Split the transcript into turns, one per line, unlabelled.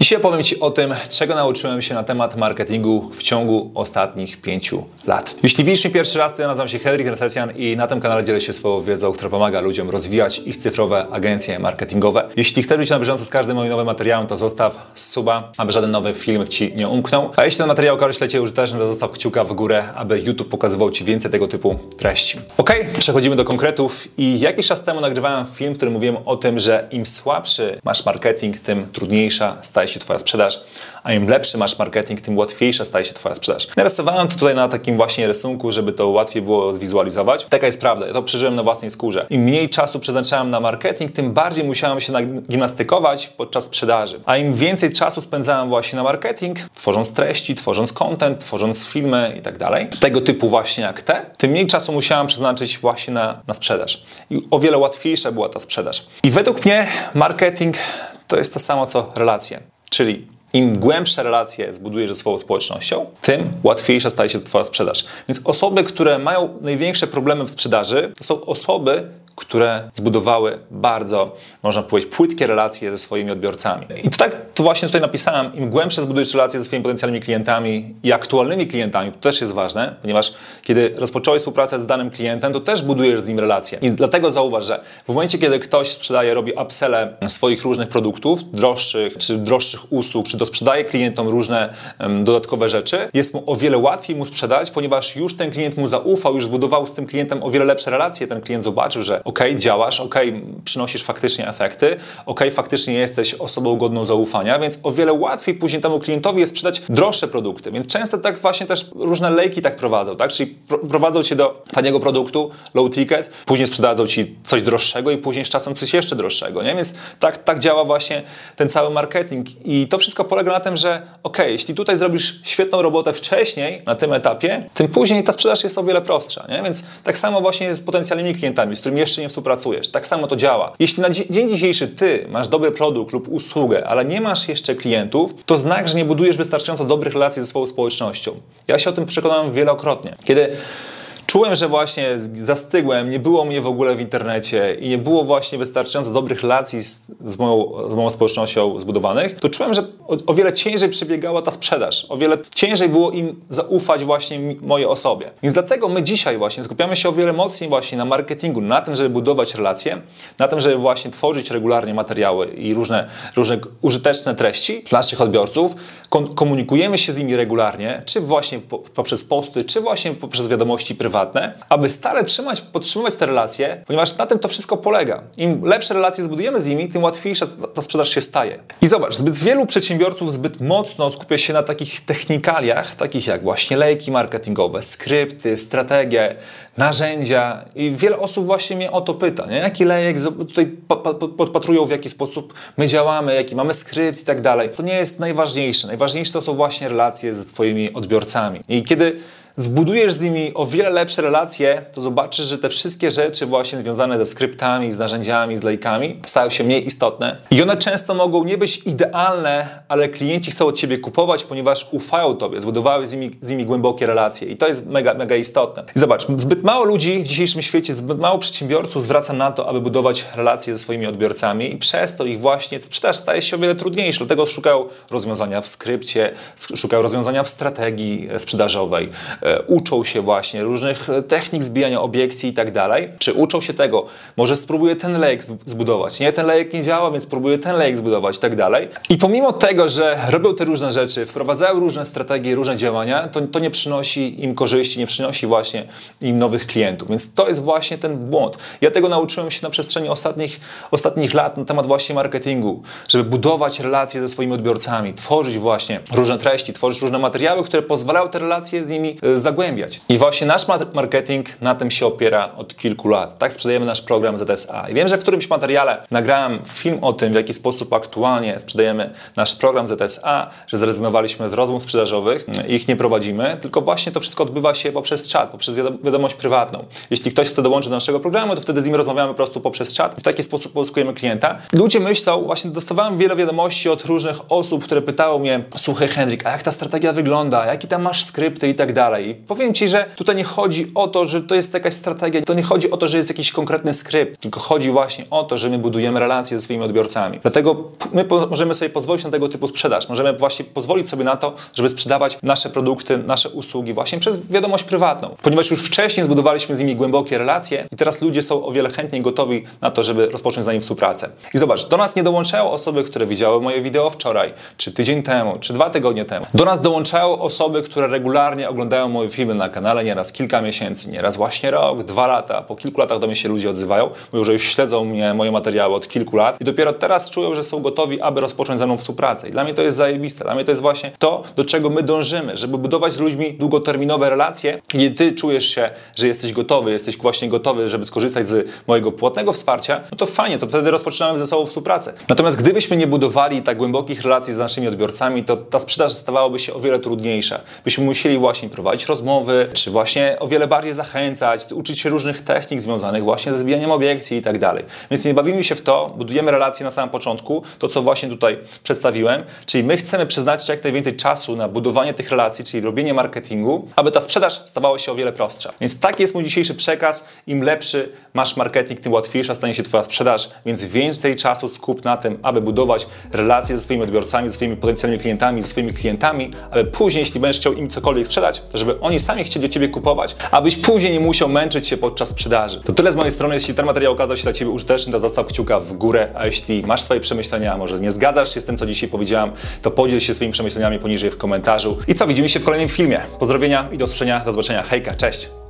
Dzisiaj powiem Ci o tym, czego nauczyłem się na temat marketingu w ciągu ostatnich pięciu lat. Jeśli widzisz mnie pierwszy raz, to ja nazywam się Henryk Resesjan i na tym kanale dzielę się swoją wiedzą, która pomaga ludziom rozwijać ich cyfrowe agencje marketingowe. Jeśli chcesz być na bieżąco z każdym moim nowym materiałem, to zostaw suba, aby żaden nowy film Ci nie umknął. A jeśli ten materiał okaże się użyteczny, to zostaw kciuka w górę, aby YouTube pokazywał Ci więcej tego typu treści. Ok, przechodzimy do konkretów i jakiś czas temu nagrywałem film, w którym mówiłem o tym, że im słabszy masz marketing, tym trudniejsza staje się Twoja sprzedaż, a im lepszy masz marketing, tym łatwiejsza staje się Twoja sprzedaż. Narysowałem to tutaj na takim właśnie rysunku, żeby to łatwiej było zwizualizować. Taka jest prawda, ja to przeżyłem na własnej skórze. Im mniej czasu przeznaczałem na marketing, tym bardziej musiałem się gimnastykować podczas sprzedaży. A im więcej czasu spędzałem właśnie na marketing, tworząc treści, tworząc content, tworząc filmy i tak dalej, tego typu właśnie jak te, tym mniej czasu musiałem przeznaczyć właśnie na, na sprzedaż. I o wiele łatwiejsza była ta sprzedaż. I według mnie marketing to jest to samo co relacje. Czyli im głębsze relacje zbudujesz ze swoją społecznością, tym łatwiejsza staje się Twoja sprzedaż. Więc osoby, które mają największe problemy w sprzedaży, to są osoby, które zbudowały bardzo, można powiedzieć, płytkie relacje ze swoimi odbiorcami. I to tak to właśnie tutaj napisałem, im głębsze zbudujesz relacje ze swoimi potencjalnymi klientami i aktualnymi klientami, to też jest ważne, ponieważ kiedy rozpocząłeś współpracę z danym klientem, to też budujesz z nim relacje. I dlatego zauważ, że w momencie, kiedy ktoś sprzedaje, robi upselle swoich różnych produktów, droższych, czy droższych usług, czy dosprzedaje klientom różne dodatkowe rzeczy, jest mu o wiele łatwiej mu sprzedać, ponieważ już ten klient mu zaufał, już zbudował z tym klientem o wiele lepsze relacje. Ten klient zobaczył, że ok, działasz, ok, przynosisz faktycznie efekty, ok, faktycznie jesteś osobą godną zaufania, więc o wiele łatwiej później temu klientowi jest sprzedać droższe produkty. Więc często tak właśnie też różne lejki tak prowadzą, tak? Czyli prowadzą cię do taniego produktu, low ticket, później sprzedadzą ci coś droższego i później z czasem coś jeszcze droższego, nie? Więc tak, tak działa właśnie ten cały marketing i to wszystko polega na tym, że ok, jeśli tutaj zrobisz świetną robotę wcześniej na tym etapie, tym później ta sprzedaż jest o wiele prostsza, nie? Więc tak samo właśnie z potencjalnymi klientami, z którymi jeszcze nie współpracujesz. Tak samo to działa. Jeśli na dzień dzisiejszy ty masz dobry produkt lub usługę, ale nie masz jeszcze klientów, to znak, że nie budujesz wystarczająco dobrych relacji ze swoją społecznością. Ja się o tym przekonałem wielokrotnie. Kiedy czułem, że właśnie zastygłem, nie było mnie w ogóle w internecie i nie było właśnie wystarczająco dobrych relacji z, z, moją, z moją społecznością zbudowanych, to czułem, że o, o, wiele ciężej przebiegała ta sprzedaż. O wiele ciężej było im zaufać właśnie mojej osobie. Więc dlatego my dzisiaj właśnie skupiamy się o wiele mocniej właśnie na marketingu, na tym, żeby budować relacje, na tym, żeby właśnie tworzyć regularnie materiały i różne, różne użyteczne treści dla naszych odbiorców. komunikujemy się z nimi regularnie, czy właśnie po, poprzez posty, czy właśnie poprzez wiadomości prywatne, prywatne, aby stale trzymać, podtrzymywać te relacje, ponieważ na tym to wszystko polega. Im lepsze relacje zbudujemy z nimi, tym łatwiejsza ta sprzedaż się staje. I zobacz, zbyt wielu przedsiębiorców zbyt mocno skupia się na takich technikaliach, takich jak właśnie lejki marketingowe, skrypty, strategie, narzędzia i wiele osób właśnie mnie o to pyta, nie? jaki lejek tutaj podpatrują, w jaki sposób my działamy, jaki mamy skrypt i tak dalej. To nie jest najważniejsze. Najważniejsze to są właśnie relacje z Twoimi odbiorcami. I kiedy zbudujesz z nimi o wiele lepsze relacje, to zobaczysz, że te wszystkie rzeczy właśnie związane ze skryptami, z narzędziami, z lejkami stają się mniej istotne. I one często mogą nie być idealne, ale klienci chcą od Ciebie kupować, ponieważ ufają Tobie, zbudowały z nimi, z nimi głębokie relacje. I to jest mega, mega istotne. I zobacz, zbyt mało ludzi w dzisiejszym świecie, zbyt mało przedsiębiorców zwraca na to, aby budować relacje ze swoimi odbiorcami i przez to ich właśnie sprzedaż staje się o wiele trudniejsza. Dlatego szukają rozwiązania w skrypcie, szukają rozwiązania w strategii sprzedażowej, E, uczą się właśnie różnych technik zbijania obiekcji i tak dalej, czy uczą się tego, może spróbuję ten lejek zbudować, nie, ten lejek nie działa, więc spróbuję ten lejek zbudować i tak dalej. I pomimo tego, że robią te różne rzeczy, wprowadzają różne strategie, różne działania, to, to nie przynosi im korzyści, nie przynosi właśnie im nowych klientów, więc to jest właśnie ten błąd. Ja tego nauczyłem się na przestrzeni ostatnich, ostatnich lat na temat właśnie marketingu, żeby budować relacje ze swoimi odbiorcami, tworzyć właśnie różne treści, tworzyć różne materiały, które pozwalają te relacje z nimi e, zagłębiać. I właśnie nasz marketing na tym się opiera od kilku lat. Tak sprzedajemy nasz program ZSA. I wiem, że w którymś materiale nagrałem film o tym, w jaki sposób aktualnie sprzedajemy nasz program ZSA, że zrezygnowaliśmy z rozmów sprzedażowych, ich nie prowadzimy, tylko właśnie to wszystko odbywa się poprzez czat, poprzez wiadomość prywatną. Jeśli ktoś chce dołączyć do naszego programu, to wtedy z nim rozmawiamy po prostu poprzez czat. W taki sposób pozyskujemy klienta. Ludzie myślą, właśnie dostawałem wiele wiadomości od różnych osób, które pytały mnie, słuchaj Henryk, a jak ta strategia wygląda, jaki tam masz skrypty i tak dalej. I powiem Ci, że tutaj nie chodzi o to, że to jest jakaś strategia, to nie chodzi o to, że jest jakiś konkretny skrypt, tylko chodzi właśnie o to, że my budujemy relacje ze swoimi odbiorcami. Dlatego my możemy sobie pozwolić na tego typu sprzedaż. Możemy właśnie pozwolić sobie na to, żeby sprzedawać nasze produkty, nasze usługi właśnie przez wiadomość prywatną. Ponieważ już wcześniej zbudowaliśmy z nimi głębokie relacje i teraz ludzie są o wiele chętniej gotowi na to, żeby rozpocząć z nami współpracę. I zobacz, do nas nie dołączają osoby, które widziały moje wideo wczoraj, czy tydzień temu, czy dwa tygodnie temu. Do nas dołączają osoby, które regularnie oglądają moje filmy na kanale nieraz kilka miesięcy, nieraz właśnie rok, dwa lata. Po kilku latach do mnie się ludzie odzywają, mówią, że już śledzą mnie, moje materiały od kilku lat i dopiero teraz czują, że są gotowi, aby rozpocząć ze mną współpracę. I dla mnie to jest zajebiste. Dla mnie to jest właśnie to, do czego my dążymy, żeby budować z ludźmi długoterminowe relacje. I ty czujesz się, że jesteś gotowy, jesteś właśnie gotowy, żeby skorzystać z mojego płatnego wsparcia, no to fajnie, to wtedy rozpoczynamy ze sobą współpracę. Natomiast gdybyśmy nie budowali tak głębokich relacji z naszymi odbiorcami, to ta sprzedaż stawałaby się o wiele trudniejsza. Byśmy musieli właśnie prowadzić rozmowy, czy właśnie o wiele bardziej zachęcać, uczyć się różnych technik związanych właśnie ze zbijaniem obiekcji i tak dalej. Więc nie bawimy się w to, budujemy relacje na samym początku, to co właśnie tutaj przedstawiłem, czyli my chcemy przeznaczyć jak najwięcej czasu na budowanie tych relacji, czyli robienie marketingu, aby ta sprzedaż stawała się o wiele prostsza. Więc taki jest mój dzisiejszy przekaz. Im lepszy masz marketing, tym łatwiejsza stanie się Twoja sprzedaż, więc więcej czasu skup na tym, aby budować relacje ze swoimi odbiorcami, ze swoimi potencjalnymi klientami, ze swoimi klientami, aby później, jeśli będziesz chciał im cokolwiek sprzedać, to żeby oni sami chcieli od Ciebie kupować, abyś później nie musiał męczyć się podczas sprzedaży. To tyle z mojej strony. Jeśli ten materiał okazał się dla Ciebie użyteczny, to zostaw kciuka w górę, a jeśli masz swoje przemyślenia, a może nie zgadzasz się z tym, co dzisiaj powiedziałem, to podziel się swoimi przemyśleniami poniżej w komentarzu. I co, widzimy się w kolejnym filmie. Pozdrowienia i do usłyszenia, do zobaczenia. Hejka, cześć!